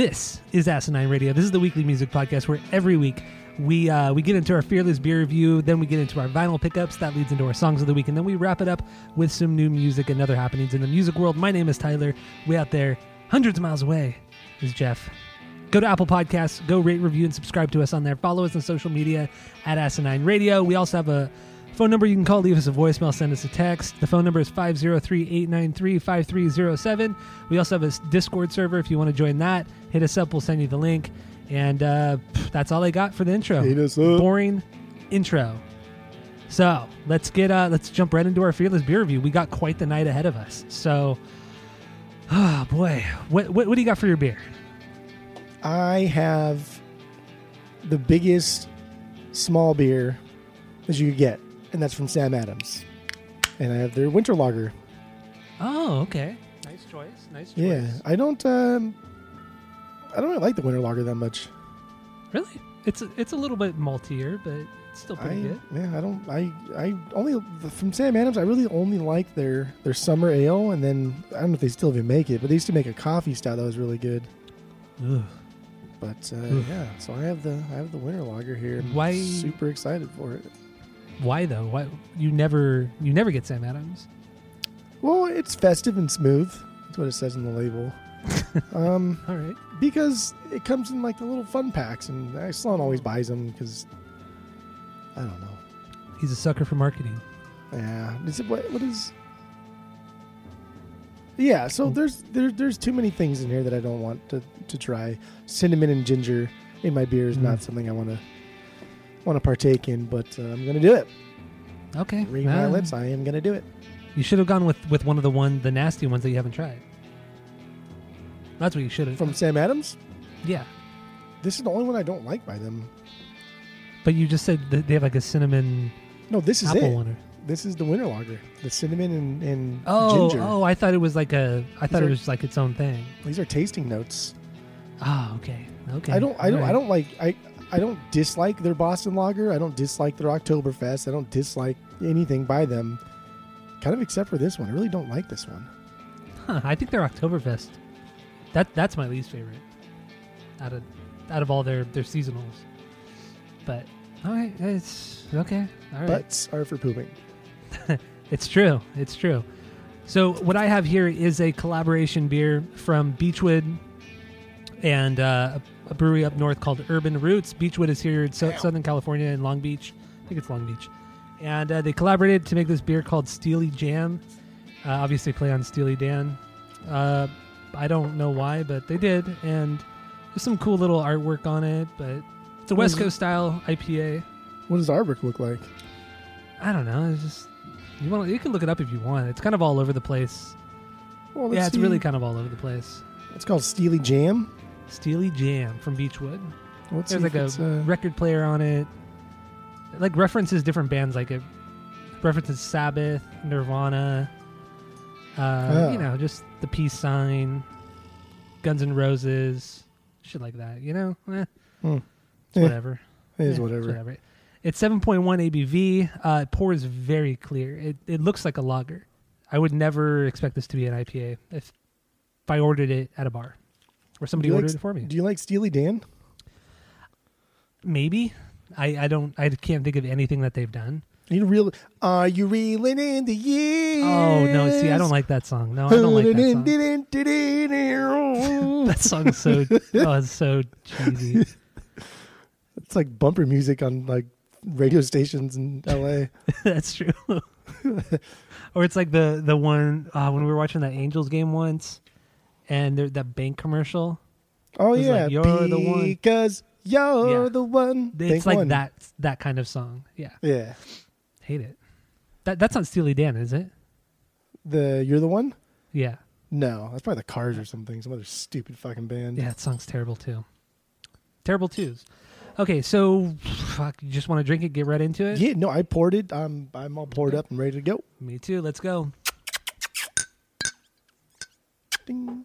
This is Asinine Radio. This is the weekly music podcast where every week we uh, we get into our fearless beer review, then we get into our vinyl pickups. That leads into our songs of the week, and then we wrap it up with some new music and other happenings in the music world. My name is Tyler. Way out there, hundreds of miles away, is Jeff. Go to Apple Podcasts, go rate, review, and subscribe to us on there. Follow us on social media at Asinine Radio. We also have a phone number you can call, leave us a voicemail, send us a text. The phone number is 503 893 5307. We also have a Discord server if you want to join that. Hit us up, we'll send you the link. And uh, that's all I got for the intro. Hit us up. Boring intro. So let's get uh let's jump right into our fearless beer review. We got quite the night ahead of us. So oh boy. What what, what do you got for your beer? I have the biggest small beer as you could get, and that's from Sam Adams. And I have their winter lager. Oh, okay. Nice choice. Nice choice. Yeah, I don't. Um, I don't really like the winter lager that much. Really? It's a, it's a little bit maltier, but it's still I pretty good. yeah, I don't. I I only from Sam Adams. I really only like their their summer ale, and then I don't know if they still even make it, but they used to make a coffee stout that was really good. Ugh. But uh, yeah, so I have the I have the winter lager here. I'm Why- super excited for it. Why though? Why you never you never get Sam Adams? Well, it's festive and smooth. That's what it says in the label. um, All right. because it comes in like the little fun packs, and Sloan always buys them because I don't know. He's a sucker for marketing. Yeah, is it what? What is? Yeah, so Mm. there's there, there's too many things in here that I don't want to to try. Cinnamon and ginger in my beer is Mm. not something I want to want to partake in, but uh, I'm gonna do it. Okay. Read my well, lips. I am gonna do it. You should have gone with with one of the one the nasty ones that you haven't tried. That's what you should have. From Sam Adams. yeah, This is the only one I don't like by them. but you just said that they have like a cinnamon No, this is apple it. one. or- This is the winter lager. The cinnamon and, and Oh, ginger. oh! I thought it was like a. I thought are- it was like its own thing. These are tasting notes. Ah, okay, okay. I don't I don't I don't like I I don't dislike their Boston lager. I don't dislike their Oktoberfest. I don't dislike anything by them. Kind of except for this one. I really don't like this one. Huh, I think they're Oktoberfest. That that's my least favorite out of out of all their their seasonals. But all right, it's okay. All right, Butts are for pooping. it's true. It's true. So what I have here is a collaboration beer from Beechwood and uh, a, brewery up north called Urban Roots. Beechwood is here in so- Southern California in Long Beach. I think it's Long Beach. And uh, they collaborated to make this beer called Steely Jam. Uh, obviously, play on Steely Dan. Uh, I don't know why, but they did. And there's some cool little artwork on it, but it's a West. Coast style IPA. What does the artwork look like? I don't know. It's just you want. You can look it up if you want. It's kind of all over the place. Well, let's yeah, it's see. really kind of all over the place. It's called Steely Jam. Steely Jam from Beechwood. Let's There's like if a uh, record player on it. It, like references different bands. Like it references Sabbath, Nirvana. Uh, Oh. You know, just the peace sign, Guns N' Roses, shit like that. You know, eh, Hmm. it's Eh, whatever. it is Yeah, whatever. It's It's 7.1 ABV. Uh, it pours very clear. It, it looks like a lager. I would never expect this to be an IPA if, if I ordered it at a bar or somebody you like ordered it for me. Do you like Steely Dan? Maybe. I, I don't. I can't think of anything that they've done. You real? Are you reeling in the years? Oh no! See, I don't like that song. No, I don't like that song. That song's so oh, it's so cheesy. It's like bumper music on like radio stations in LA. That's true. or it's like the the one uh, when we were watching that Angels game once, and there, that bank commercial. Oh yeah, like, "You're the one." because you're Yeah. the one. It's like one. that that kind of song. Yeah, Yeah, hate it. That that's not Steely Dan, is it? the you're the one. Yeah, No, that's probably the Cars or something. Some other stupid fucking band. yeah. That song's terrible too. Terrible twos. Okay, so fuck, you just want to drink it, get right into it. Yeah, no, I poured it. I'm I'm all poured up and ready to go. Me too. Let's go. Ding.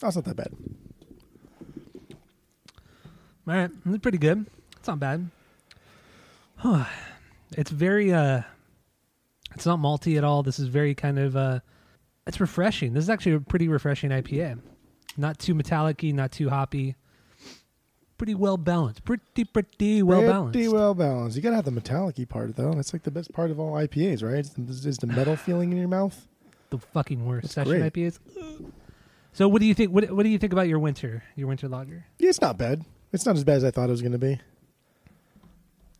That's not that bad. All right, it's pretty good. It's not bad. it's very uh it's not malty at all. This is very kind of uh it's refreshing. This is actually a pretty refreshing IPA. Not too metallic not too hoppy. Pretty well balanced. Pretty pretty well balanced. Pretty well balanced. You gotta have the metallic part though. That's like the best part of all IPAs, right? Is the, is the metal feeling in your mouth? the fucking worst That's session great. IPAs. So what do you think what what do you think about your winter? Your winter lager? Yeah, it's not bad. It's not as bad as I thought it was gonna be.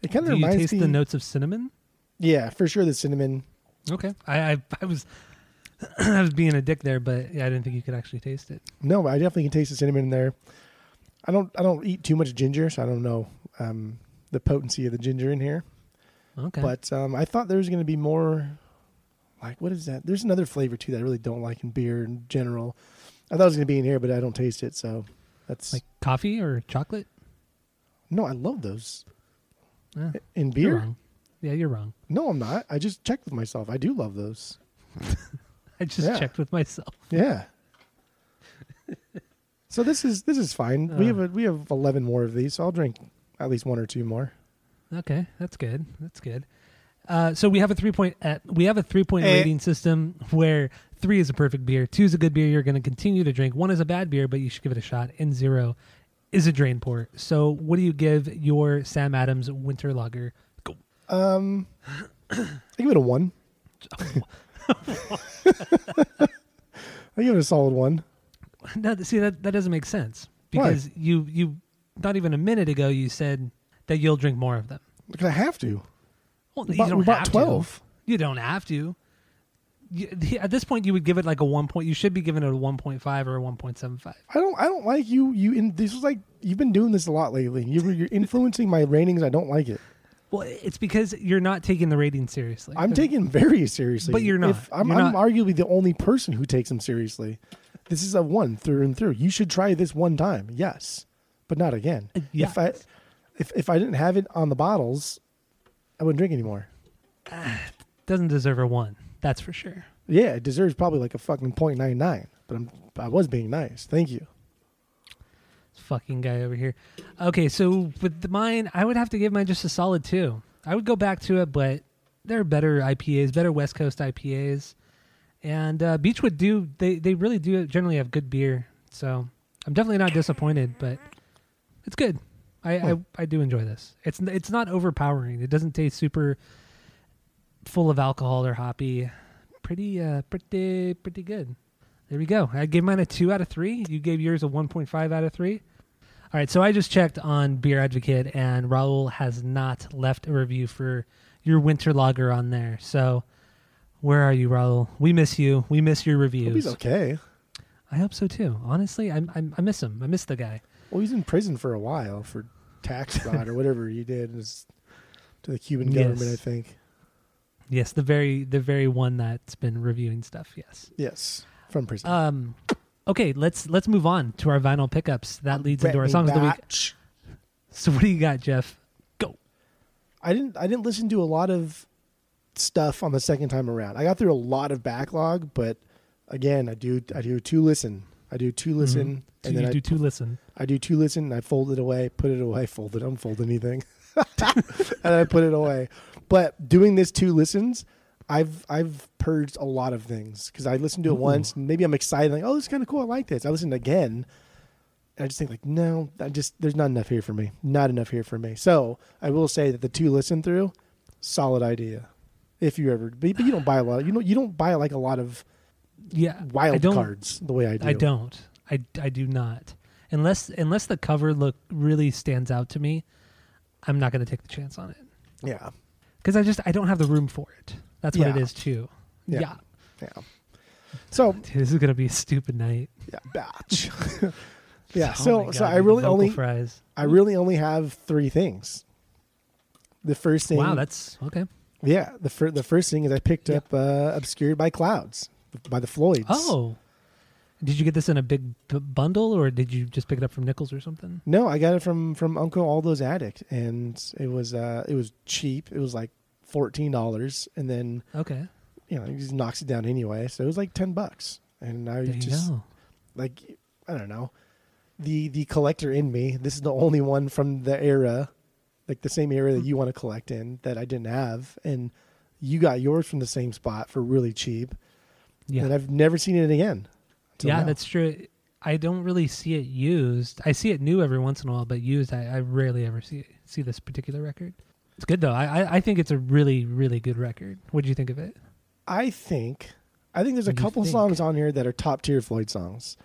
It kind of Do you reminds taste me. the notes of cinnamon? yeah, for sure. The cinnamon. Okay. I I, I was I was being a dick there, but yeah, I didn't think you could actually taste it. No, I definitely can taste the cinnamon in there. I don't. I don't eat too much ginger, so I don't know um, the potency of the ginger in here. Okay. But um, I thought there was going to be more. Like what is that? There's another flavor too that I really don't like in beer in general. I thought it was going to be in here, but I don't taste it. So that's like coffee or chocolate? no. I love those Yeah, in you're beer. wrong. Yeah, you're wrong. No, I'm not. I just checked with myself. I do love those. I just Yeah. checked with myself. Yeah. so this is this is fine. we Uh. have a, we have eleven more of these, so I'll drink at least one or two more. Okay, that's good. That's good. Uh, so we have a three point uh, we have a three point Eh. rating system where three is a perfect beer, two is a good beer you're going to continue to drink, one is a bad beer but you should give it a shot, and zero is a drain port. So what do you give your Sam Adams Winter Lager? Go. Um, I give it a one. I give it a solid one. No, see that that doesn't make sense because you you not even a minute ago you said that you'll drink more of them. Because I have to. Well, We you bought, don't we bought have to. twelve. You don't have to. At this point, you would give it like a one point. You should be giving it a one point five or a one point seven five. I don't. I don't like you. You. In, this is like you've been doing this a lot lately. You, you're influencing my ratings. I don't like it. Well, it's because you're not taking the rating seriously. I'm taking very seriously. But you're not. If- I'm, You're I'm not. arguably the only person who takes them seriously. This is a one through and through. You should try this one time, yes, but not again. Uh, yeah. If I, if if I didn't have it on the bottles, I wouldn't drink anymore. doesn't deserve a one. That's for sure. Yeah, it deserves probably like a fucking point nine nine. But I'm I was being nice. Thank you. This fucking guy over here. Okay, so with the mine, I would have to give mine just a solid two. I would go back to it, but there are better IPAs, better West Coast IPAs, and uh, Beechwood do they they really do generally have good beer. So I'm definitely not disappointed, but it's good. I, Hmm. I I do enjoy this. It's it's not overpowering. It doesn't taste super full of alcohol or hoppy. Pretty uh pretty pretty good. There we go. I gave mine a two out of three. You gave yours a one point five out of three. All right, so I just checked on Beer Advocate, and Raul has not left a review for your winter lager on there. So, where are you, Raul? We miss you. We miss your Hope reviews. he's okay. I hope so too. Honestly, I, I I miss him. I miss the guy. Well, he's in prison for a while for tax fraud or whatever he did to the Cuban Yes. government. I think. Yes, the very the very one that's been reviewing stuff. Yes. Yes, from prison. Um. Okay, let's let's move on to our vinyl pickups. That leads into our songs of the week. So, what do you got, Jeff? Go. I didn't. I didn't listen to a lot of stuff on the second time around. I got through a lot of backlog, but again, I do. I do two listen. I do two listen, Mhm. And you then I do two listen. I do two listen. And I fold it away, put it away, fold it. unfold anything, and I put it away. But doing this two listens, I've I've purged a lot of things because I listened to it Ooh. once. And maybe I'm excited, like, oh, this is kind of cool. I like this. I listened again, and I just think like, no, I just there's not enough here for me. Not enough here for me. So I will say that the two listen through, solid idea. If you ever, but, you don't buy a lot. You know, you don't buy like a lot of Yeah, wild cards the way I do. I don't. I, I do not. Unless unless the cover look really stands out to me, I'm not going to take the chance on it Yeah, because I just I don't have the room for it. That's what it is too. Yeah. Yeah. yeah. So Dude, this is gonna be a stupid night. yeah, batch. yeah. Oh so my so God, I dude, really vocal only fries. I really only have three things. The first thing, Wow, that's okay. yeah, the fir- the first thing is I picked Yeah. up uh, "Obscured by Clouds" by the Floyds. Oh, did you get this in a big b- bundle, or did you just pick it up from Nichols or something? No, I got it from from Uncle Aldo's Attic, and it was uh it was cheap. It was like fourteen dollars, and then Okay, you know he just knocks it down anyway, so it was like ten bucks. And I there you just like I don't know the the collector in me. This is the only one from the era, like the same era that you want to collect in that I didn't have, and you got yours from the same spot for really cheap, Yeah, and I've never seen it again. Yeah, now. that's true. I don't really see it used. I see it new every once in a while, but used, I, I rarely ever see see this particular record. It's good though. I, I I think it's a really really good record. What do you think of it? I think I think there's a couple think? songs on here that are top tier Floyd songs.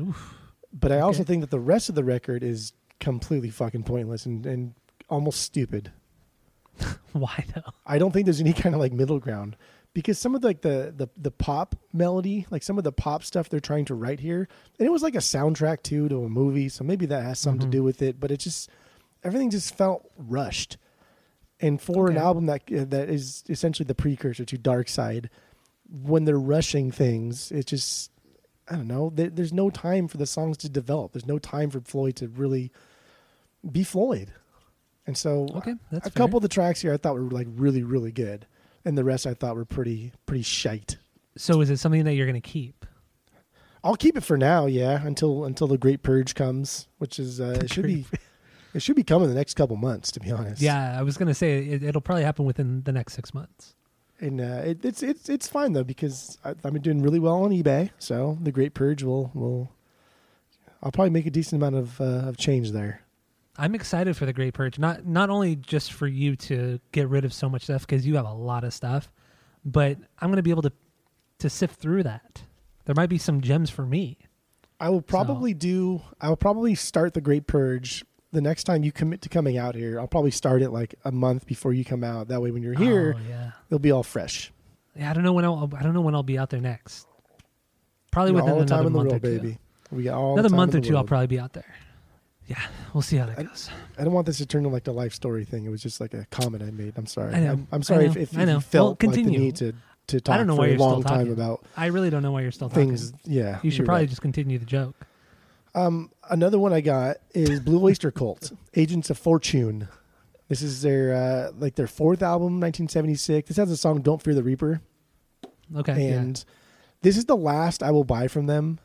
Oof. But I also Okay. think that the rest of the record is completely fucking pointless and, and almost stupid. Why though? I don't think there's any kind of like middle ground because some of the, like the, the the pop melody, like some of the pop stuff they're trying to write here, and it was like a soundtrack too to a movie, so maybe that has something Mhm. to do with it. But it just everything just felt rushed. And for an album that that is essentially the precursor to Dark Side, when they're rushing things, it just I don't know. There, there's no time for the songs to develop. There's no time for Floyd to really be Floyd. And so Okay, that's a fair. couple of the tracks here I thought were like really really good, and the rest I thought were pretty pretty shite. So is it something that you're gonna keep? I'll keep it for now, yeah, until until the Great Purge comes, which is uh, it should be it should be coming the next couple months, to be honest. Yeah, I was gonna say it, it'll probably happen within the next six months. and uh, it, it's it's it's fine though because I, I've been doing really well on eBay, so the Great Purge will will I'll probably make a decent amount of uh, of change there. I'm excited for the Great Purge. Not not only just for you to get rid of so much stuff because you have a lot of stuff, but I'm going to be able to to sift through that. There might be some gems for me. I will probably do. I will probably start the Great Purge the next time you commit to coming out here. I'll probably start it like a month before you come out. That way, when you're oh, here, Oh, yeah, it'll be all fresh. yeah. I don't know when I'll, I don't know when I'll be out there next. Probably within all the time another month world, or two. baby. We got all Another month or two, I'll probably be out there. Yeah, we'll see how that I- goes. I don't want this to turn into like the life story thing. It was just like a comment I made. I'm sorry. I know. I'm, I'm I sorry know. if, if I know. you felt Well, like the need to to talk don't know for why a you're still long time talking. about I really don't know why you're still talking. things. Yeah, You should probably right. just continue the joke. Um, another one I got is Blue Oyster Cult, Agents of Fortune. This is their uh, like their fourth album, 1976. This has the song "Don't Fear the Reaper," Okay. yeah. and this is the last I will buy from them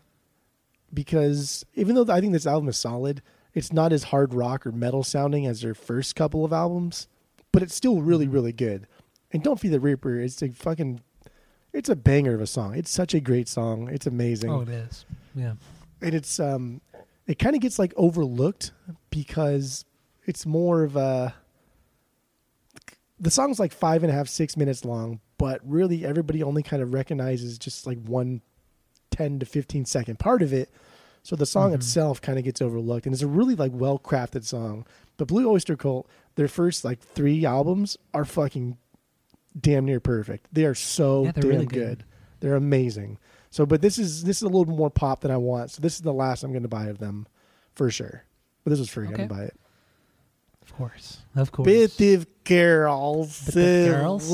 because even though I think this album is solid, it's not as hard rock or metal sounding as their first couple of albums, but it's still really really good. And "Don't Feed the Reaper" is a fucking it's a banger of a song. It's such a great song. It's amazing Oh, it is. Yeah. and it's um it kind of gets like overlooked because it's more of a the song's like five and a half six minutes long but really everybody only kind of recognizes just like one 10 to 15 second part of it so the song Mhm. itself kind of gets overlooked and it's a really like well crafted song but blue oyster cult their first like three albums are fucking damn near perfect they are so Yeah, damn really good. good. they're amazing so, but this is this is a little more pop than I want. So this is the last I'm going to buy of them, for sure. But this was free. Okay. Going to buy it. Of course. Of course. Bit of carols. Bit of carols.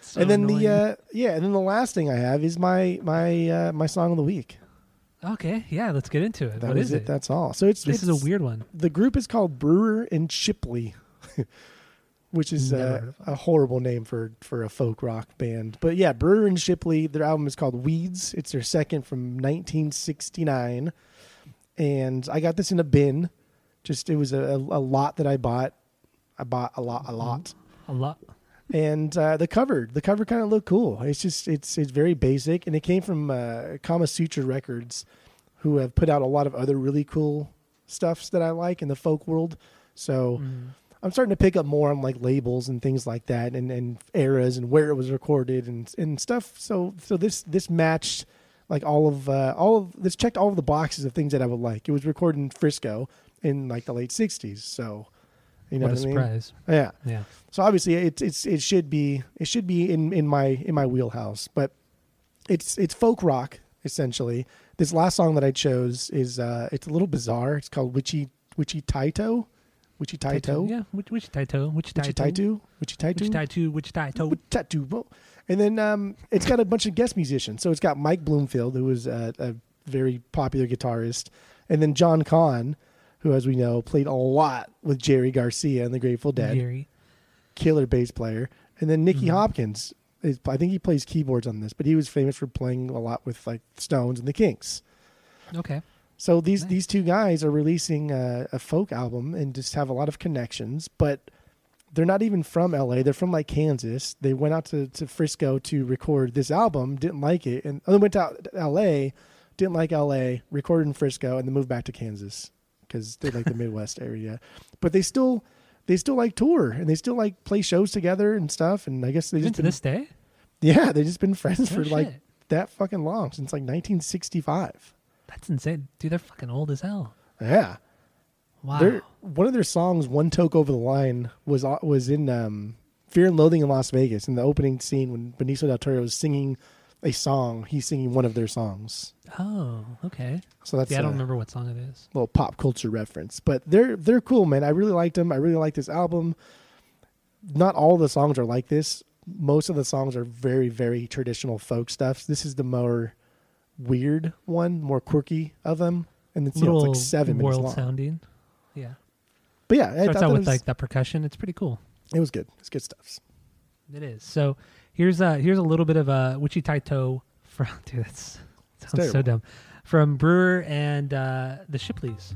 So and then annoying. the uh, yeah, and then the last thing I have is my my uh, my song of the week. Okay, yeah, let's get into it. That what is it. it? That's all. So it's this it's- is a weird one. The group is called Brewer and Shipley, which is of a horrible name for for a folk rock band. But yeah, Brewer and Shipley. Their album is called Weeds. It's their second from 1969, and I got this in a bin. Just it was a, a, a lot that I bought. I bought a lot, a mm-hmm. lot A lot. And uh, the cover the cover kind of looked cool. It's just it's it's very basic and it came from uh, kama sutra records who have put out a lot of other really cool stuffs that i like in the folk world. So Mm. i'm starting to pick up more on like labels and things like that and, and eras and where it was recorded and and stuff. So so this this matched like all of uh, all of this checked all of the boxes of things that i would like. It was recorded in frisco in like the late 60s so you know what a what I mean? surprise. yeah Yeah. so obviously, it's it's it should be it should be in in my in my wheelhouse. But it's it's folk rock essentially. This last song that I chose is uh, it's a little bizarre. It's called Witchy Witchi-Tai-To, Witchy Taito, Yeah, which Taito? Witchi-Tai-To? Witchy Taito, Witchi-Tai-To, Which Taito? Taito? And then um, it's got a bunch of guest musicians. So it's got Mike Bloomfield, who was a, a very popular guitarist, and then John Kahn, who, as we know, played a lot with Jerry Garcia and the Grateful Dead, Jerry. killer bass player, and then Nicky Mhm. Hopkins. Is, I think he plays keyboards on this, but he was famous for playing a lot with like Stones and the Kinks. Okay. So these Nice. these two guys are releasing a, a folk album and just have a lot of connections, but they're not even from LA. They're from like Kansas. They went out to, to Frisco to record this album, didn't like it, and oh, they went out to LA, didn't like LA, recorded in Frisco, and then moved back to Kansas because they like the Midwest area. But they still they still like tour and they still like play shows together and stuff. And I guess they Even just to been, this day. yeah they just been friends No for like that fucking long since like 1965. That's insane, dude. They're fucking old as hell. Yeah. Wow. Their one of their songs, "One Toke Over the Line," was was in um, Fear and Loathing in Las Vegas in the opening scene when Benicio del Toro was singing a song. He's singing one of their songs, oh, okay. so that's yeah, I don't remember what song it is. little pop culture reference. But they're they're cool, man. I really liked them. I really like this album. Not all the songs are like this. Most of the songs are very very traditional folk stuff. This is the more weird one, more quirky of them, and it's, you know, it's like seven minutes world long. sounding. Yeah. But yeah, Starts out that with was, like that percussion. It's pretty cool. it was good. It's good stuff. It is. So here's uh here's a little bit of a Witchi-Tai-To from dude, that's sounds so dumb. From Brewer and uh the Shipleys.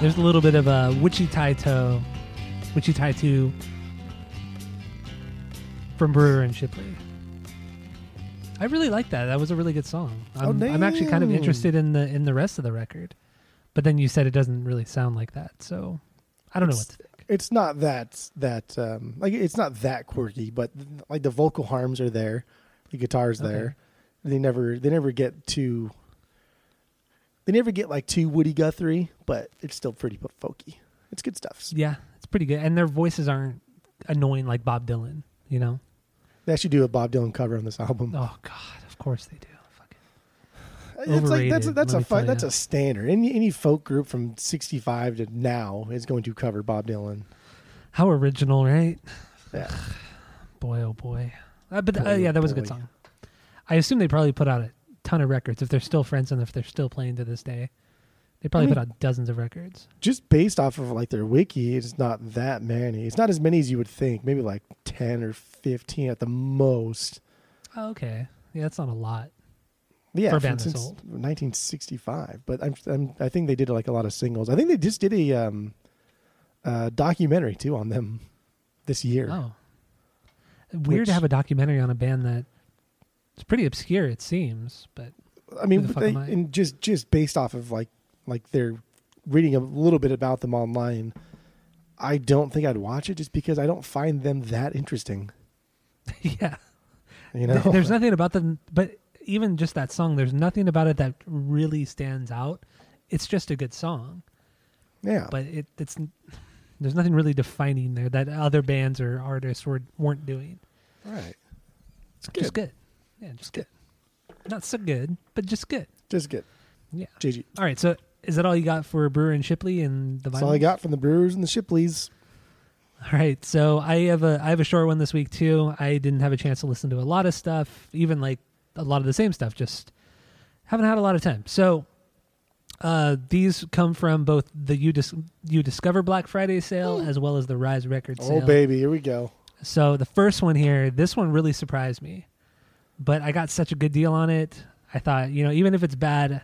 There's a little bit of a Witchi-Tai-To Witchy Taito from Brewer and Shipley. I really like that. That was a really good song. Oh, I'm, I'm actually kind of interested in the in the rest of the record. But then you said it doesn't really sound like that. So I don't know what to think. It's not that that um, like it's not that quirky, but like the vocal harms are there, the guitar's Okay. there. They never they never get too. They never get like too Woody Guthrie, but it's still pretty folky. It's good stuff. Yeah, it's pretty good. And their voices aren't annoying like Bob Dylan, you know? They actually do a Bob Dylan cover on this album. Oh god, of course they do. Fucking it's like that's a, that's a fun, that's a standard. Any any folk group from '65 to now is going to cover Bob Dylan. How original, right? Yeah. Boy, oh boy. Uh, but uh, yeah, oh that was a good song. I assume they probably put out a ton of records if they're still friends and if they're still playing to this day. They probably mean- put out dozens of records. just based off of like their wiki, it's not that many. It's not as many as you would think. Maybe like ten or fifteen at the most. Oh, okay. Yeah, that's not a lot. Yeah, For a from- band that's since old. 1965. But I'm, I'm I think they did like a lot of singles. I think they just did a um, uh, documentary too on them this year. Oh. Weird Which- to have a documentary on a band that it's pretty obscure. It seems, but I mean, the they, I? and just just based off of like like they're reading a little bit about them online. I don't think I'd watch it just because I don't find them that interesting. yeah, You know, there's nothing about them. But even just that song, there's nothing about it that really stands out. It's just a good song, yeah, but it, it's there's nothing really defining there that other bands or artists were weren't doing. right. It's Just good, good, yeah, just good. Not so good, but just good. just good. Yeah. JG. All right, so is that all you got for Brewer and Shipley and the? That's all I got from the Brewers and the Shipleys. All right, so I have a I have a short one this week too. I didn't have a chance to listen to a lot of stuff, even like a lot of the same stuff. Just haven't had a lot of time. So uh, these come from both the you Dis- uDiscover Black Friday sale as well as the Rise Record sale. Oh baby, here we go. So the first one here, this one really surprised me, but I got such a good deal on it. I thought, you know, even if it's bad,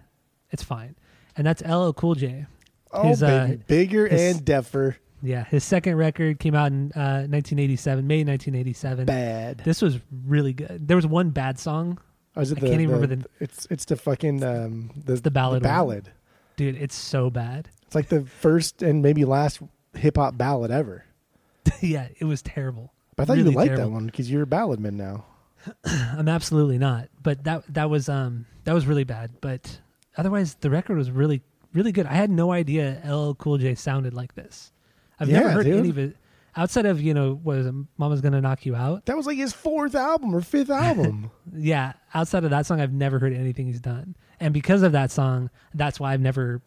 it's fine. And that's LL Cool J. Oh His, uh, baby, bigger his- and deffer. Yeah, his second record came out in uh, 1987, May 1987. Bad. This was really good. There was one bad song, Oh, is it I the, can't even the- remember the- It's it's the fucking um the, the ballad one. ballad. dude. It's so bad. It's like the first and maybe last hip hop ballad ever. yeah, it was terrible. But I thought you Really would like that one because you're a ballad man now. I'm absolutely not. But that that was um that was really bad. But otherwise, the record was really really good. I had no idea LL Cool J sounded like this. I've never heard dude. any of it outside of you know what is it, Mama's gonna knock you out. That was like his fourth album or fifth album. Yeah, outside of that song, I've never heard anything he's done, and because of that song, that's why I've never,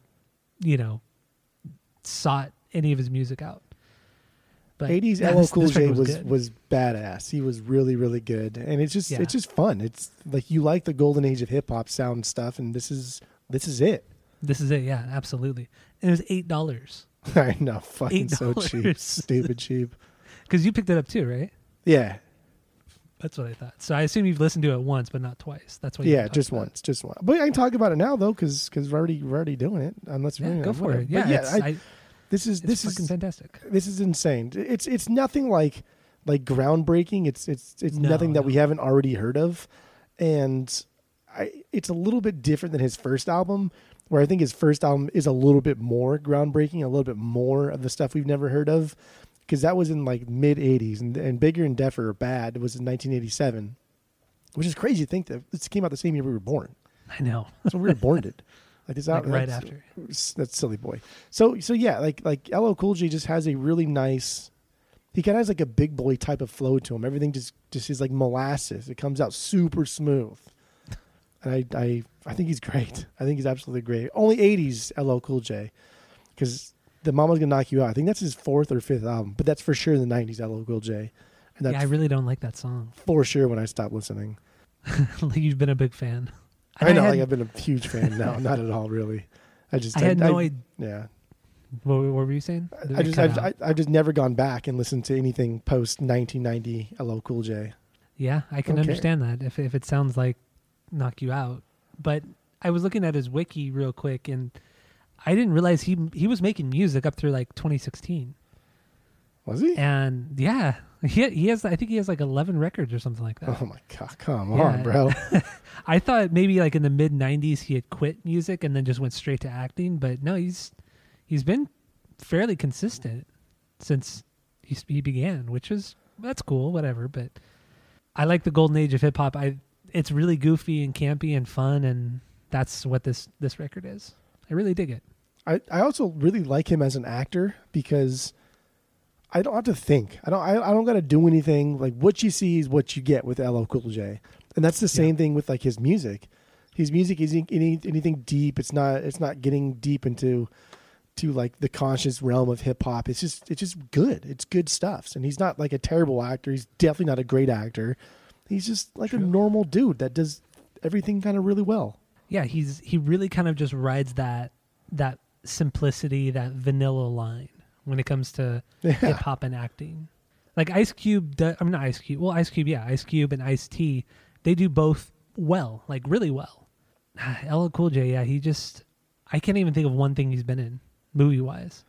you know, sought any of his music out. But 80s yeah, LL this- Cool this J record was was badass. He was really really good, and it's just Yeah. it's just fun. It's like you like the golden age of hip hop sound stuff, and this is this is it. This is it. Yeah, absolutely. And it was eight dollars I know, fucking so cheap, stupid cheap. because you picked it up too, right? Yeah, That's what I thought. So I assume you've listened to it once, but not twice. That's what. you yeah, just once, just once. But I can talk about it now though, because because we're already we're already doing it. Unless Yeah, go for whatever. it. But Yeah, it's, I, I, this is it's this is fantastic. this is insane. It's it's nothing like like groundbreaking. It's it's it's No, nothing that no. we haven't already heard of, and I it's a little bit different than his first album, where I think his first album is a little bit more groundbreaking, a little bit more of the stuff we've never heard of, because that was in like mid '80s, and and Bigger and Deffer or Bad was in 1987, which is crazy to think that this came out the same year we were born. I know. so we were born. Did like Like out right that's- after. that's silly boy. So so yeah, like like LL Cool J just has a really nice. He kind of has like a big boy type of flow to him. Everything just just is like molasses. It comes out super smooth, and I I I think he's great. I think he's absolutely great. Only '80s LL Cool J, because the Mama's gonna knock you out. I think that's his fourth or fifth album, but that's for sure in the '90s LL Cool J, and that's Yeah, I really don't like that song. for sure when I stopped listening. like you've been a big fan. I know, had, like I've been a huge fan now. Not at all, really. I just I had no I, idea. yeah. What, what were you saying? Did I just I've. I, I've just never gone back and listened to anything post 1990 LL Cool J. Yeah, I can Okay. understand that if if it sounds like knock you out. But I was looking at his wiki real quick and I didn't realize he he was making music up through like 2016. Was he? And yeah, he he has I think he has like 11 records or something like that. Oh my god! Come Yeah. on, bro. I thought maybe like in the mid 90s he had quit music and then just went straight to acting, but no, he's he's been fairly consistent since he he began, which is that's cool, whatever, but I like the golden age of hip hop. I it's really goofy and campy and fun and that's what this this record is. I really dig it. I, I also really like him as an actor because I don't have to think. I don't I, I don't got to do anything. Like what you see is what you get with LL Cool J, and that's the same thing with like his music. His music isn't any, anything deep. It's not it's not getting deep into to like the conscious realm of hip hop. It's just it's just good. It's good stuff. And he's not like a terrible actor. He's definitely not a great actor. He's just like a normal dude that does everything kind of really well. Yeah, he's he really kind of just rides that that simplicity, that vanilla line when it comes to Yeah. hip hop and acting. Like Ice Cube, do, I'm not Ice Cube. Well, Ice Cube, yeah, Ice Cube and Ice T, they do both well, like really well. LL Cool J, yeah, he just I can't even think of one thing he's been in movie wise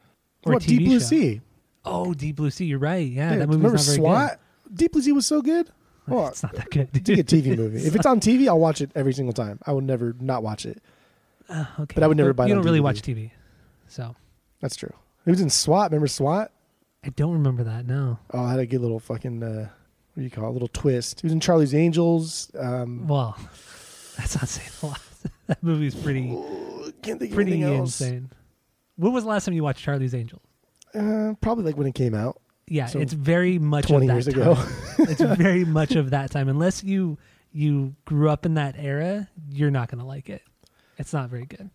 or What TV Deep Blue show. Sea? Oh, Deep Blue Sea, you're right. Yeah, Yeah, that movie's remember not very SWAT? Deep Blue Sea was so good. Well, it's not that good. it's a TV movie. If it's on TV, I'll watch it every single time. I will never not watch it. Uh, okay. But I would never buy it You on don't really watch TV, so That's true. It was in SWAT. Remember SWAT? I don't remember that. No. Oh, I had a good little fucking uh, what do you call it? A little twist. He was in Charlie's Angels. Um, Well, that's not saying a lot. that movie's pretty can't think of pretty anything else. insane. When was the last time you watched Charlie's Angels? Uh, probably like when it came out Yeah, So, it's very much twenty of that years ago. time. it's very much of that time. Unless you you grew up in that era, you're not gonna like it. It's not very good.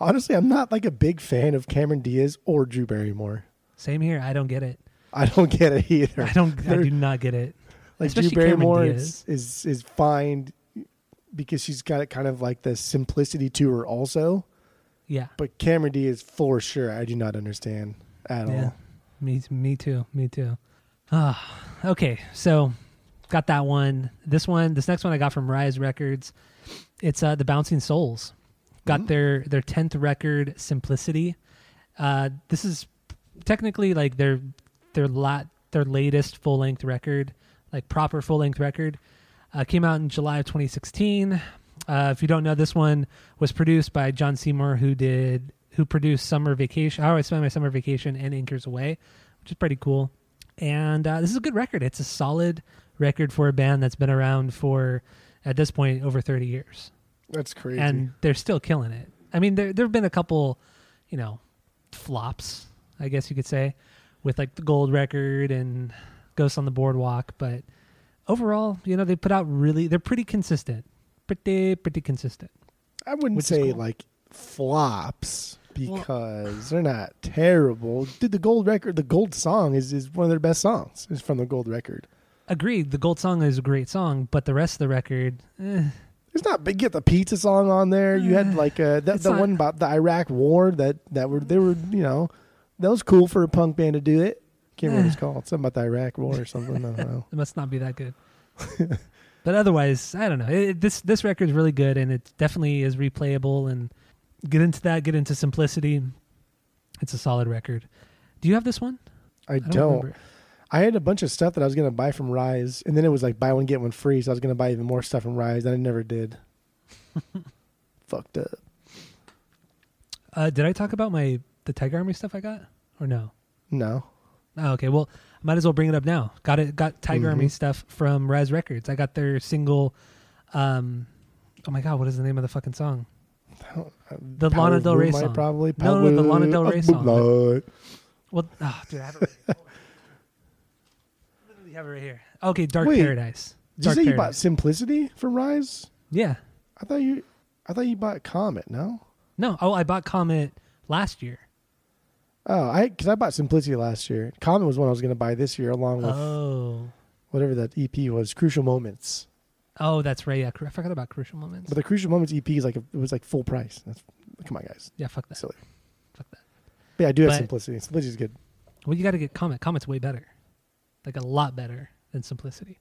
Honestly, I'm not like a big fan of Cameron Diaz or Drew Barrymore. Same here. I don't get it. I don't get it either. I don't. I They're- do not get it. like Especially Drew Barrymore is, is is fine because she's got kind of like the simplicity to her also. Yeah. But Cameron Diaz for sure I do not understand at Yeah. all. Me. Me too. Me too. Ah. okay. So, got that one. This one. This next one I got from Rise Records. It's uh the Bouncing Souls. Got Mhm. their their tenth record, Simplicity. Uh, this is technically like their their lat their latest full length record, like proper full length record. Uh, came out in July of 2016. Uh, if you don't know, this one was produced by John Seymour, who did who produced Summer Vacation, How I Spent My Summer Vacation, and Anchors Aweigh, which is pretty cool. And uh, this is a good record. It's a solid record for a band that's been around for at this point over 30 years That's crazy. and they're still killing it. I mean, there there have been a couple, you know, flops, I guess you could say, with like the gold record and Ghosts on the Boardwalk, but overall, you know, they put out really they're pretty consistent, pretty pretty consistent. I wouldn't say cool. like flops because they're not terrible. Dude, the gold record, the gold song is, is one of their best songs. It's from the gold record. Agreed, the gold song is a great song, but the rest of the record, eh, It's not big. Get the pizza song on there. You had like uh, that the not- one about the Iraq War that that were they were you know that was cool for a punk band to do it. Can't remember what it's called. Something about the Iraq War or something. I don't know. it must not be that good. but otherwise, I don't know. It, this this record is really good, and it definitely is replayable. And get into that, get into simplicity. It's a solid record. Do you have this one? I don't remember. I had a bunch of stuff that I was gonna buy from Rise, and then it was like buy one get one free. So I was gonna buy even more stuff from Rise, and I never did. Fucked up. Uh, did I talk about my the Tiger Army stuff I got or no? No. Oh, okay. Well, I might as well bring it up now. Got it. Got Tiger Army Mhm. stuff from Rise Records. I got their single. Um, oh my god, what is the name of the fucking song? The Power Lana Del Rey song. probably. No, no, the Lana Del Rey of song. Well, oh, dude, I have it. Right here. Literally have it right here. Okay, Dark Wait, Paradise. Did you Dark say you bought Simplicity from Rise? Yeah. I thought you, I thought you bought Comet. No. No. Oh, I bought Comet last year. Oh, I because I bought Simplicity last year. Comet was one I was going to buy this year, along with Oh. whatever that EP was, Crucial Moments. Oh, that's right. Yeah, I forgot about Crucial Moments. But the Crucial Moments EP is like a, it was like full price. That's come on, guys, yeah, fuck that. silly. Fuck that. But yeah, I do have But- Simplicity. Simplicity's good. Well, you got to get Comet. Comet's way better, like a lot better than Simplicity.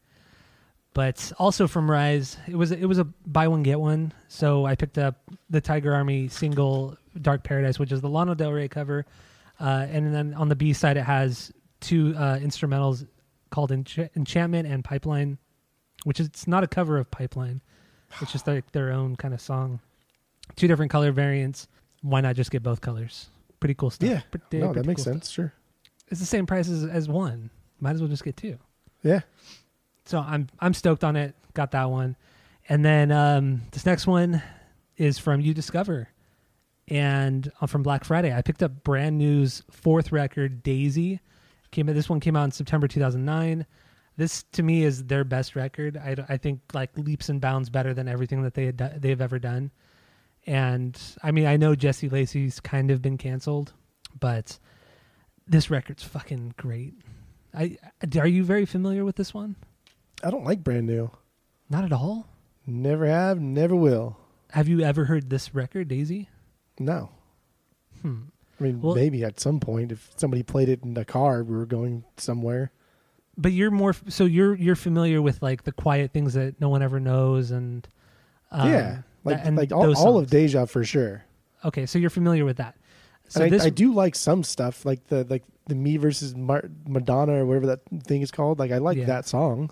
But also from Rise, it was it was a buy one get one. So I picked up the Tiger Army single "Dark Paradise," which is the Lana Del Rey cover, uh, and then on the B side it has two uh, instrumentals called Ench- "Enchantment" and "Pipeline," which is it's not a cover of "Pipeline." It's just like their own kind of song. Two different color variants. Why not just get both colors? Pretty cool stuff. Yeah. Pretty- no, that makes cool sense. Sure. it's the same price as, as one. Might as well just get two. Yeah. So I'm I'm stoked on it. Got that one, and then um, this next one is from uDiscover, and uh, from Black Friday. I picked up brand new's fourth record, Daisy. Came this one came out in September 2009. This to me is their best record. I, I think like leaps and bounds better than everything that they had they've ever done. And I mean, I know Jesse Lacey's kind of been canceled, but this record's fucking great. I are you very familiar with this one? I don't like brand new. Not at all. Never have, never will. Have you ever heard this record, Daisy? No. Hmm. I mean, Well- maybe at some point if somebody played it in the car, we were going somewhere. But you're more so you're you're familiar with like the quiet things that no one ever knows and um, yeah, like that- and like all, all of. Deja for sure. Okay, so you're familiar with that. So and I, this I do like some stuff, like the like the me versus Mar- Madonna or whatever that thing is called. Like I like Yeah. that song.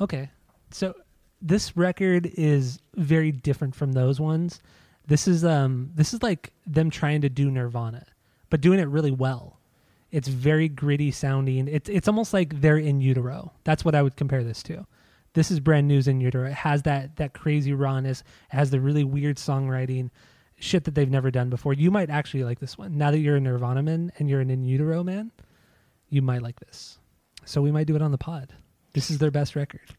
Okay. So this record is very different from those ones. This is um this is like them trying to do Nirvana, but doing it really well. It's very gritty sounding. It's it's almost like they're in utero. That's what I would compare this to. This is brand new's in utero. It has that that crazy rawness. It has the really weird songwriting, shit that they've never done before. You might actually like this one. Now that you're a Nirvana man and you're an in utero man, you might like this. So we might do it on the pod. This is their best record.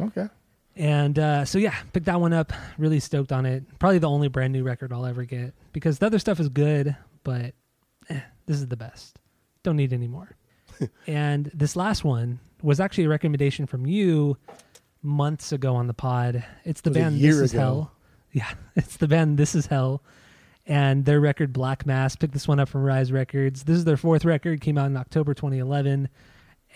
Okay. And uh, so yeah, picked that one up. Really stoked on it. Probably the only brand new record I'll ever get because the other stuff is good, but eh, this is the best. Don't need any more. and this last one was actually a recommendation from you months ago on the pod. It's the It was a band This Is ago. Hell. Yeah, it's the band This Is Hell. And their record Black Mass picked this one up from Rise Records. This is their fourth record, came out in October 2011.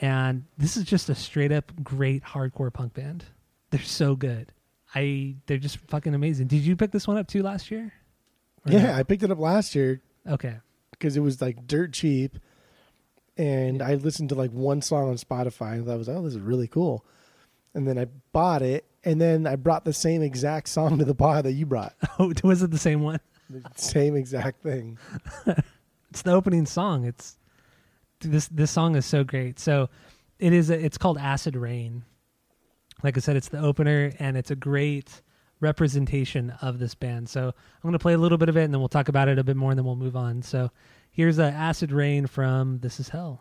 And this is just a straight up great hardcore punk band. They're so good. I they're just fucking amazing. Did you pick this one up too last year? Or Yeah, no? I picked it up last year Okay. because it was like dirt cheap, and I listened to like one song on Spotify and I was like, oh, this is really cool. And then I bought it, and then I brought the same exact song to the bar that you brought, Oh, was it the same one? the same exact thing. It's the opening song. It's this this song is so great. So it is a, it's called Acid Rain. Like I said, it's the opener and it's a great representation of this band. So I'm going to play a little bit of it and then we'll talk about it a bit more and then we'll move on. So here's a Acid Rain from This Is Hell.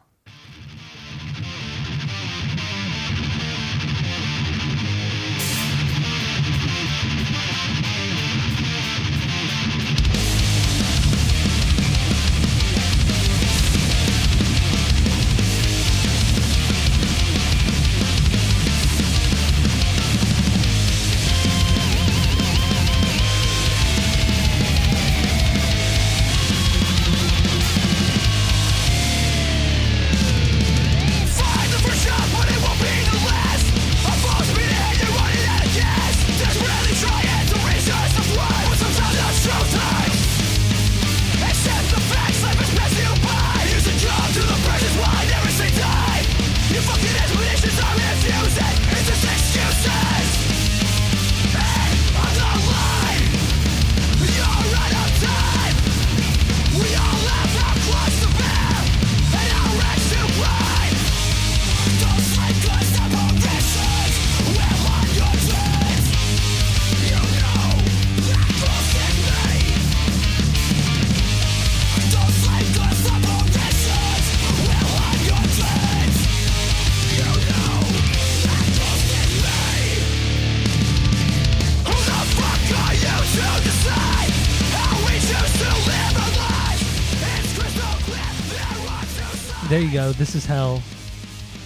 There you go. This is Hell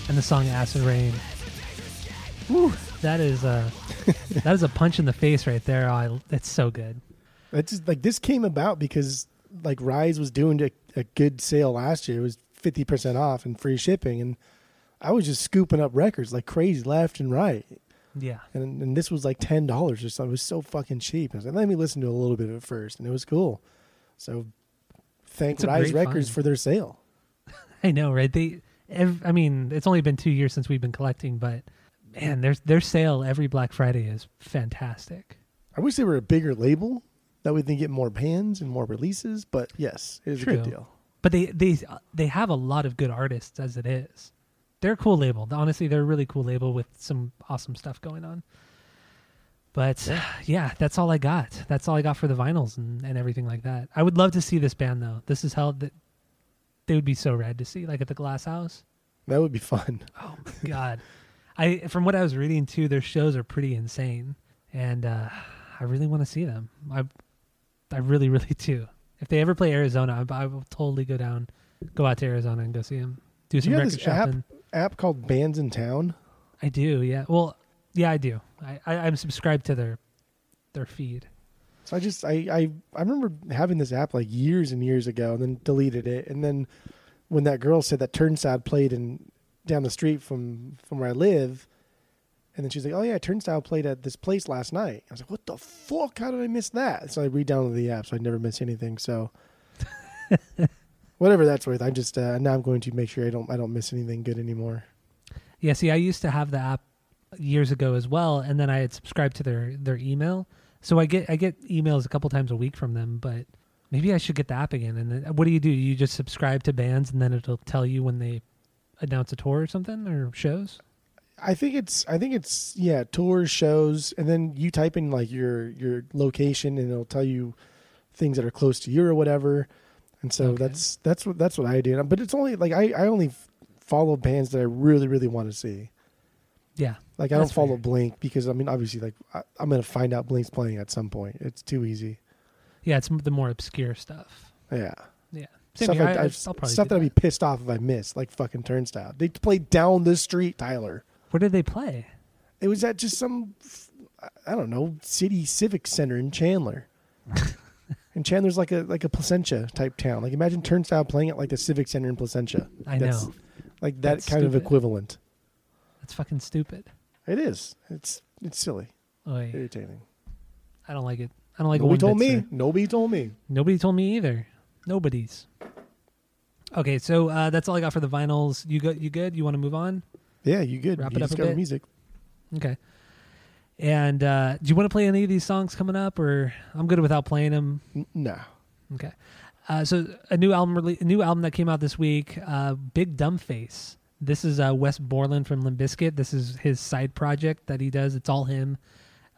and the song Acid Rain. Whew, that is a that is a punch in the face right there. Oh, I, it's so good. It's just like this came about because like Rise was doing a, a good sale last year. It was fifty percent off and free shipping, and I was just scooping up records like crazy left and right. Yeah. And and this was like ten dollars or something. It was so fucking cheap. I was like, let me listen to a little bit of it first, and it was cool. So thank It's a Rise Records find. for their sale. I know, right? They, ev- I mean, it's only been two years since we've been collecting, but man, their their sale every Black Friday is fantastic. I wish they were a bigger label. That way they get more bands and more releases. But yes, it is a good True. deal. But they they they have a lot of good artists as it is. They're a cool label. Honestly, they're a really cool label with some awesome stuff going on. But yeah. that's all I got. That's all I got for the vinyls and, and everything like that. I would love to see this band though. This is how that they would be so rad to see, like at the Glass House. That would be fun. Oh my god! I from what I was reading too, their shows are pretty insane, and uh, I really want to see them. I, I really, really do. If they ever play Arizona, I, I will totally go down, go out to Arizona and go see them. Do Do some you have record this app shopping. app called Bands in Town? I do, yeah. Well, yeah, I do. I, I I'm subscribed to their their feed. So I just I, I I remember having this app like years and years ago, and then deleted it. And then when that girl said that Turnstile played in down the street from from where I live, and then she's like, "Oh yeah, Turnstile played at this place last night." I was like, "What the fuck? How did I miss that?" So I re-downloaded the app, so I never miss anything. So Whatever that's worth. I just uh, now I'm going to make sure I don't I don't miss anything good anymore. Yeah, see, I used to have the app years ago as well, and then I had subscribed to their their email. So I get I get emails a couple times a week from them, but maybe I should get the app again. And then, uh, what do you do? You just subscribe to bands, and then it'll tell you when they announce a tour or something or shows. I think it's I think it's yeah tours shows and then you type in like your your location and it'll tell you things that are close to you or whatever and so Okay. that's that's what that's what I do but it's only like I I only follow bands that I really really want to see Yeah, like I don't follow fair. Blink because I mean obviously like I, I'm gonna find out Blink's playing at some point it's too easy yeah, it's the more obscure stuff. yeah Yeah, same stuff I, will probably stuff do that I'd be pissed off if I missed like fucking Turnstile they play down the street Tyler Where did they play? It was at just some, I don't know, city civic center in Chandler. and Chandler's like a like a Placentia type town. Like imagine Turnstile playing at like the civic center in Placentia. I That's- know Like that That's kind of equivalent. That's fucking stupid. It is. It's it's silly, Oy, irritating. I don't like it. I don't like it. Nobody told me. Nobody told me. Nobody told me either. Nobody's. Okay, so uh, that's all I got for the vinyls. You good? You good? You want to move on? Yeah, you good. Wrap you it up a bit. music. Okay. And uh, do you want to play any of these songs coming up, or I'm good without playing them? No. Okay. Uh, so a new album, rele- a new album that came out this week, uh, Big Dumb Face. This is uh, Wes Borland from Limp Bizkit. This is his side project that he does. It's all him.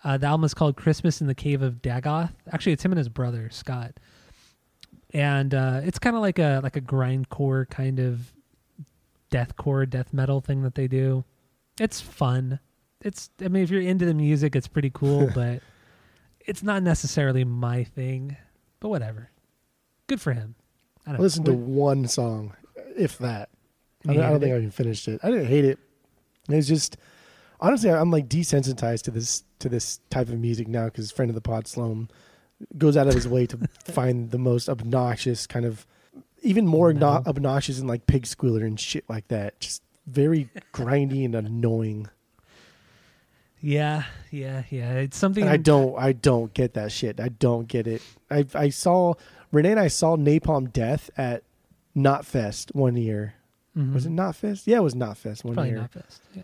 Uh, the album is called Christmas in the Cave of Dagoth. Actually, it's him and his brother Scott. And uh, it's kind of like a like a grindcore kind of deathcore, death metal thing that they do. It's fun. It's I mean, if you're into the music, it's pretty cool, but it's not necessarily my thing. But whatever. Good for him. I don't listened to one song, if that. I don't, I don't think? I even finished it. I didn't hate it. It was just honestly, I'm like desensitized to this to this type of music now because friend of the pod Sloan goes out of his way to find the most obnoxious kind of, even more obno- obnoxious than like pig squealer and shit like that. Just very grindy and annoying. Yeah, yeah, yeah. It's something And I don't, I don't get that shit. I don't get it. I I saw Renee and I saw Napalm Death at Knotfest one year. Mhm. Was it Knotfest? Yeah, it was Knotfest one probably year. not best? Yeah.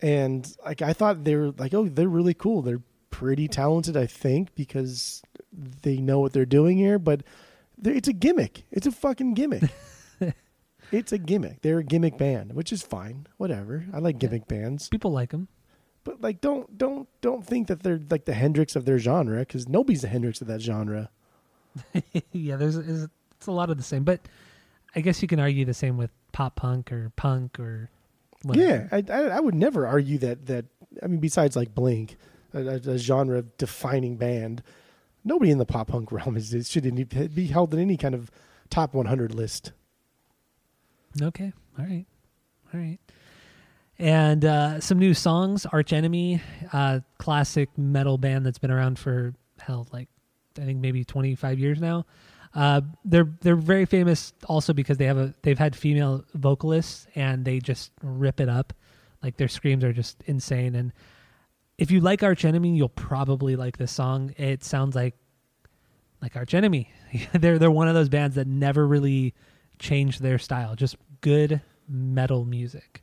and like I thought they were like, oh, they're really cool. They're pretty talented, I think, because they know what they're doing here. But it's a gimmick. It's a fucking gimmick. it's a gimmick. They're a gimmick band, which is fine. Whatever. I like gimmick bands, People like them. but like, don't don't don't think that they're like the Hendrix of their genre, because nobody's the Hendrix of that genre. yeah, there's, there's it's a lot of the same, but I guess you can argue the same with pop punk or punk or Yeah. I, I I would never argue that that I mean besides like Blink, a, a, genre defining band, nobody in the pop punk realm is, is should be held in any kind of top 100 list. Okay. All right. All right. And uh, some new songs. Arch Enemy, uh, classic metal band that's been around for hell, like I think maybe twenty five years now. Uh, they're they're very famous also because they have a they've had female vocalists and they just rip it up. Like their screams are just insane. And if you like Arch Enemy, you'll probably like this song. It sounds like like Arch Enemy. they're they're one of those bands that never really changed their style. Just good metal music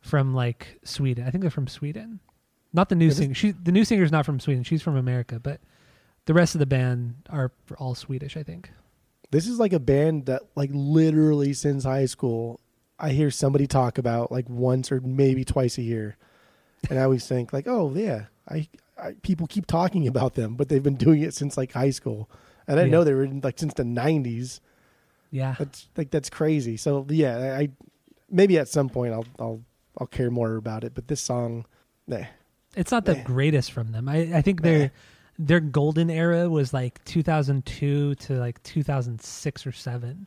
from like Sweden. I think they're from Sweden. Not the new singer. She the new singer's not from Sweden. She's from America, but the rest of the band are all Swedish. I think. This is like a band that like literally since high school, I hear somebody talk about like once or maybe twice a year, and I always think like, oh yeah, I, I people keep talking about them, but they've been doing it since like high school, and I Yeah. know they were in, like since the '90s. Yeah. That's like that's crazy. So yeah, I, maybe at some point I'll I'll I'll care more about it. But this song, nah. It's not the greatest from them. I, I think their their golden era was like 2002 to like 2006 or seven.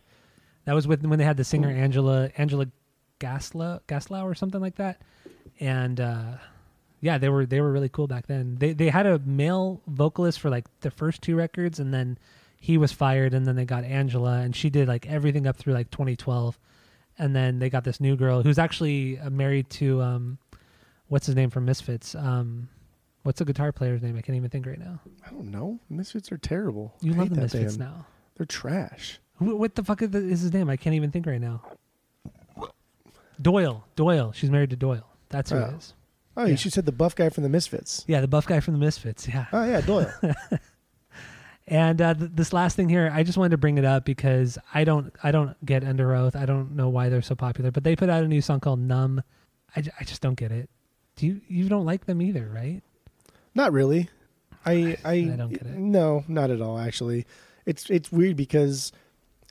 That was with when they had the singer Angela Angela Gaslow Gaslow or something like that. And uh, yeah, they were they were really cool back then. They they had a male vocalist for like the first two records, and then he was fired, and then they got Angela, and she did like everything up through like 2012, and then they got this new girl who's actually uh, married to um, what's his name from Misfits. Um, what's the guitar player's name? I can't even think right now. I don't know. Misfits are terrible. You I love hate the that Misfits band. now. They're trash. Wh- What the fuck is, the, is his name? I can't even think right now. Doyle. Doyle. She's married to Doyle. That's who Oh. it is. Oh, Yeah. you should said the buff guy from the Misfits. Yeah, the buff guy from the Misfits. Yeah. Oh yeah, Doyle. And uh, th- this last thing here, I just wanted to bring it up because I don't, I don't get Underoath. I don't know why they're so popular, but they put out a new song called "Numb." I, j- I just don't get it. Do you? You don't like them either, right? Not really. I I, I don't get it. No, not at all. Actually, it's it's weird because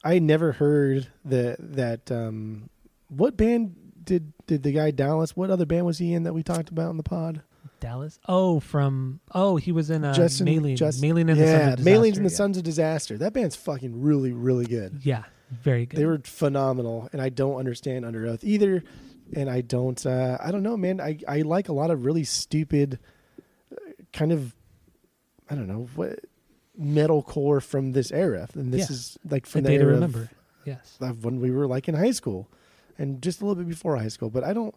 I never heard the that um what band did did the guy Dallas? What other band was he in that we talked about in the pod? Dallas. Oh, from oh, he was in uh, Justin, Maylene. Justin- Maylene and the Sons yeah, of Disaster. Maylene and the yeah. Sons of Disaster. That band's fucking really really good. Yeah, very good. They were phenomenal, and I don't understand Underoath either. And I don't, uh, I don't know, man. I, I like a lot of really stupid, kind of, I don't know what metalcore from this era, and this Yeah. is like from the day to era remember. of, yes. of when we were like in high school, and just a little bit before high school. But I don't,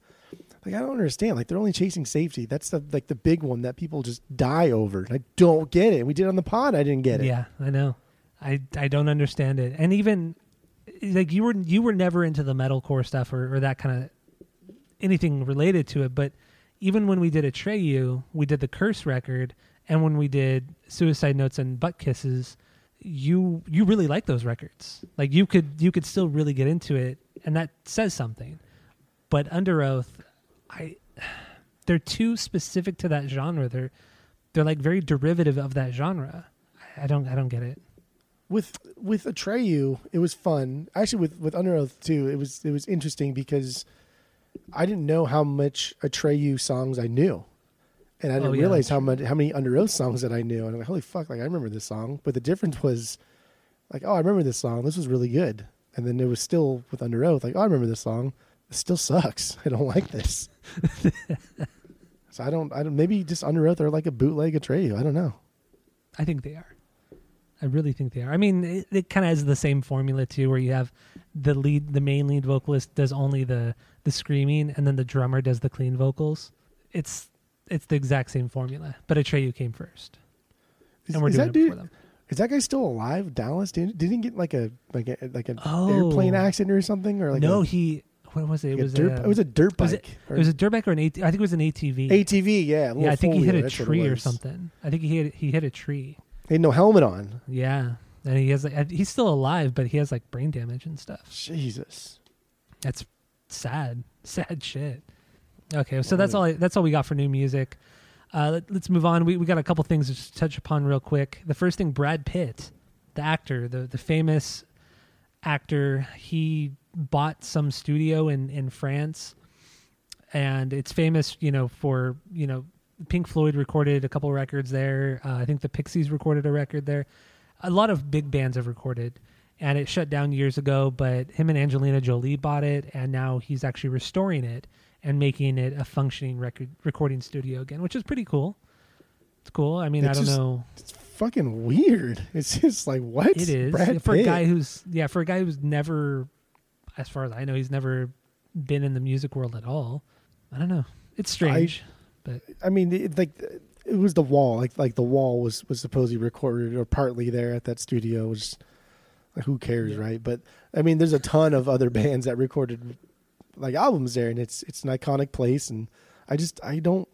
like, I don't understand. Like, they're only chasing safety. That's the like the big one that people just die over. I don't get it. We did it on the pod. I didn't get it. Yeah, I know. I I don't understand it. And even like you were you were never into the metalcore stuff or, or that kind of anything related to it. But even when we did Atreyu, we did the Curse record, and when we did Suicide Notes and Butt Kisses, you you really like those records. Like you could you could still really get into it, and that says something. But Underoath, I they're too specific to that genre. They're they're like very derivative of that genre. I don't I don't get it. with with Atreyu, it was fun. Actually, with with Underoath too, it was it was interesting because I didn't know how much Atreyu songs I knew, and I didn't Oh, yeah, realize how much how many Underoath songs that I knew. And I'm like, holy fuck! Like I remember this song, but the difference was like, oh, I remember this song. This was really good. And then it was still with Underoath, like, oh, I remember this song. It still sucks. I don't like this. so I don't. I don't. Maybe just Underoath are like a bootleg Atreyu. I don't know. I think they are. I really think they are. I mean, it, it kind of has the same formula too, where you have the lead, the main lead vocalist does only the the screaming, and then the drummer does the clean vocals. It's it's the exact same formula, but Atreyu came first, Is, and we're doing that it dude? them. Is that guy still alive? Dallas didn't didn't he get like a like a like an Oh. airplane accident or something or like no, a, he. What was it? It was dirt, a, it was a dirt was bike. it- or It was a dirt bike or an AT, I think it was an ATV. ATV. Yeah, yeah, I think he hit a it tree or something. I think he hit he hit a tree. He had no helmet on. Yeah, and he has like he's still alive, but he has like brain damage and stuff. Jesus. That's sad, sad shit. Okay, so that's all. I, that's all we got for new music. Uh, let, us move on. We we got a couple things to just touch upon real quick. The first thing, Brad Pitt, the actor, the the famous actor, he bought some studio in in France, and it's famous, you know, for you know, Pink Floyd recorded a couple records there. Uh, I think the Pixies recorded a record there. A lot of big bands have recorded, and it shut down years ago. But him and Angelina Jolie bought it, and now he's actually restoring it and making it a functioning record recording studio again, which is pretty cool. It's cool. I mean, It's I don't just- know. It's fucking weird. It's just like what? It is Brad for a guy who's yeah for a guy who's never, as far as I know, he's never been in the music world at all. I don't know. It's strange, but I mean, it, like it was the wall. Like like the wall was was supposedly recorded or partly there at that studio. Which like, who cares, Yeah. right? But I mean, there's a ton of other bands that recorded like albums there, and it's it's an iconic place. And I just I don't.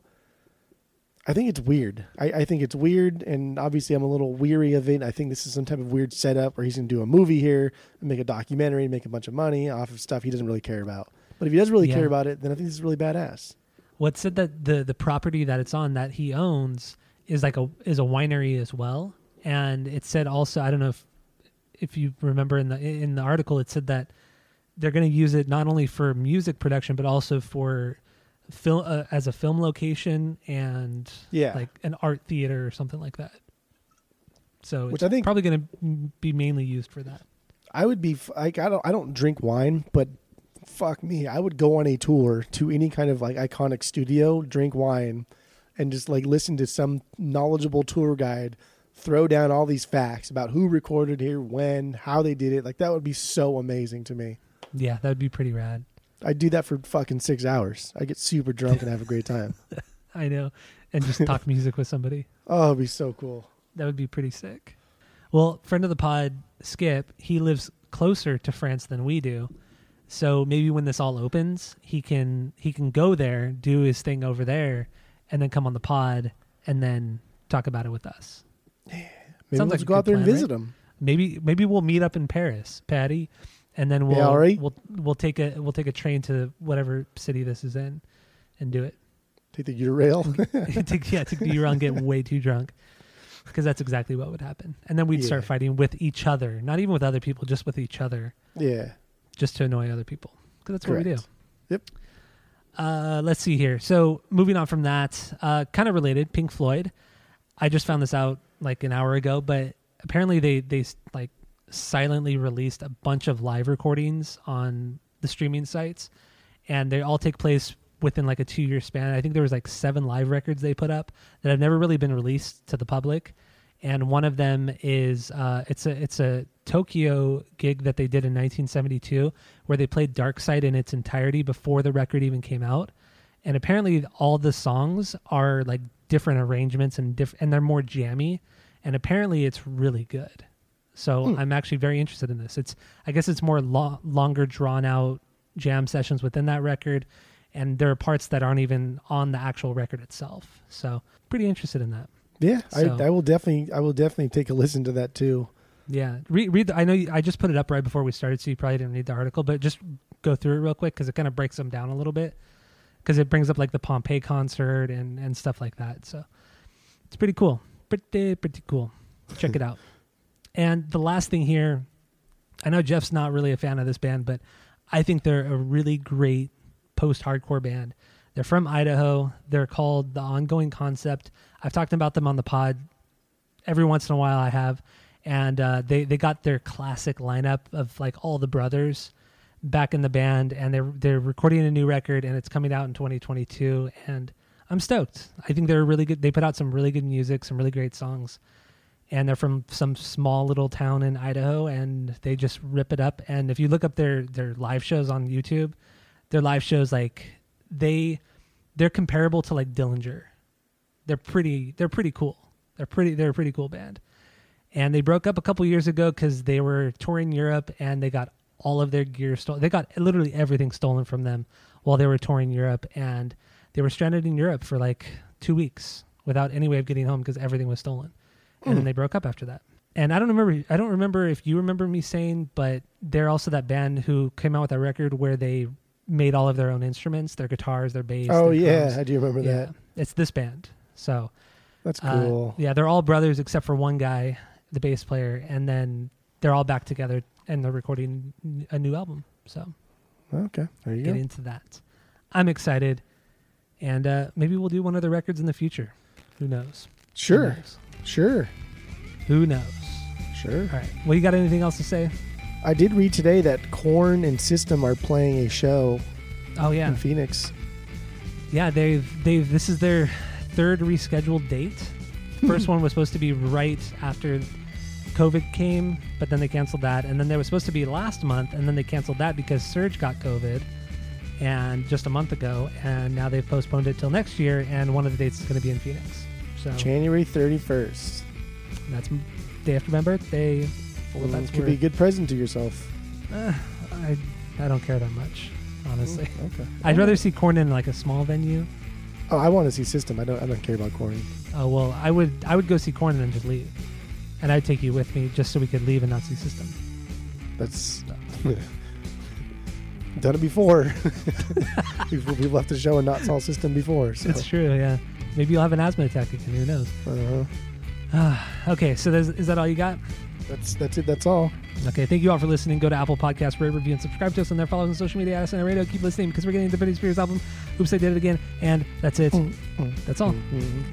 I think it's weird. I, I think it's weird, and obviously I'm a little weary of it. I think this is some type of weird setup where he's going to do a movie here, and make a documentary, make a bunch of money off of stuff he doesn't really care about. But if he does really Yeah. care about it, then I think this is really badass. what said that the the property that it's on that he owns is like a is a winery as well, and it said also I don't know if if you remember in the in the article it said that they're going to use it not only for music production but also for film uh, as a film location and Yeah. like an art theater or something like that. So Which I think- probably going to be mainly used for that. I would be like I don't I don't drink wine, but fuck me, I would go on a tour to any kind of like iconic studio, drink wine, and just like listen to some knowledgeable tour guide throw down all these facts about who recorded here, when, how they did it. Like that would be so amazing to me. Yeah, that would be pretty rad. I'd do that for fucking six hours. I get super drunk and have a great time. I know, and just talk music with somebody. Oh, it'd be so cool. That would be pretty sick. Well, friend of the pod, Skip, he lives closer to France than we do. So maybe when this all opens, he can he can go there, do his thing over there, and then come on the pod and then talk about it with us. Maybe Sounds let's like go out there and plan, visit him. Maybe maybe we'll meet up in Paris, Patty, and then we'll Yeah, right. we'll we'll take a we'll take a train to whatever city this is in, and do it. Take the Eurail. take, yeah, take the Euro and get way too drunk. Because that's exactly what would happen. And then we'd start fighting with each other, not even with other people, just with each other, yeah. just to annoy other people. Because that's what we do. Yep. Uh, let's see here. So moving on from that, uh, kind of related, Pink Floyd. I just found this out like an hour ago, but apparently they they like silently released a bunch of live recordings on the streaming sites, and they all take place within like a two year span. I think there was like seven live records they put up that have never really been released to the public, and one of them is uh, it's a it's a Tokyo gig that they did in 1972 where they played Dark Side in its entirety before the record even came out, and apparently all the songs are like different arrangements and diff- and they're more jammy, and apparently it's really good. So hmm. I'm actually very interested in this. It's I guess it's more lo- longer drawn out jam sessions within that record and there are parts that aren't even on the actual record itself. So pretty interested in that. Yeah, So- I, I will definitely, I will definitely take a listen to that too. Yeah, read. read the, I know you, I just put it up right before we started, so you probably didn't read the article, but just go through it real quick because it kind of breaks them down a little bit because it brings up like the Pompeii concert and and stuff like that. So it's pretty cool, pretty pretty cool. Check it out. And the last thing here, I know Jeff's not really a fan of this band, but I think they're a really great post-hardcore band. They're from Idaho. They're called The Ongoing Concept. I've talked about them on the pod every once in a while. I have, and uh, they they got their classic lineup of like all the brothers back in the band, and they're they're recording a new record, and it's coming out in 2022, and I'm stoked. I think they're really good. They put out some really good music, some really great songs, and they're from some small little town in Idaho, and they just rip it up. And if you look up their their live shows on YouTube, their live shows like they they're comparable to like Dillinger. They're pretty they're pretty cool. They're pretty they're a pretty cool band. And they broke up a couple years ago cuz they were touring Europe and they got all of their gear stolen. They got literally everything stolen from them while they were touring Europe and they were stranded in Europe for like 2 weeks without any way of getting home because everything was stolen. And then they broke up after that. And I don't remember I don't remember if you remember me saying, but they're also that band who came out with that record where they made all of their own instruments, their guitars, their bass. Oh their yeah, drums. I do remember yeah. that. It's this band. So That's uh, cool. yeah, they're all brothers except for one guy, the bass player, and then they're all back together and they're recording a new album. So Okay, there you get go. into that. I'm excited, and uh, maybe we'll do one of the records in the future. Who knows? Who Sure, knows? sure, Who knows? sure. All right. Well, you got anything else to say? I did read today that Korn and System are playing a show Oh yeah, in Phoenix. yeah. They've they've this is their third rescheduled date. First one was supposed to be right after COVID came, but then they canceled that, and then they was supposed to be last month, and then they canceled that because Serj got COVID, and just a month ago, and now they've postponed it till next year, and one of the dates is going to be in Phoenix. So January thirty first. that's day after my birthday. Well, that's could be a good present to yourself. Uh, I I don't care that much, honestly. Okay. I'd rather see Korn in like a small venue. Oh, I want to see System. I don't. I don't care about Korn. Oh well, I would I would go see Korn and then just leave, and I'd take you with me just so we could leave a Nazi System. That's done it before. we've, we've left the show and not saw System before. So. It's true, yeah. Maybe you'll have an asthma attack again. Who knows? uh Okay, so is that all you got? That's that's it. That's all. Okay, thank you all for listening. Go to Apple Podcasts, rate, review, and subscribe to us on there. Follow us on social media at SNR Radio. Keep listening because we're getting the Britney Spears album. Oops, I did it again. And that's it. Mm, mm, That's all. mm,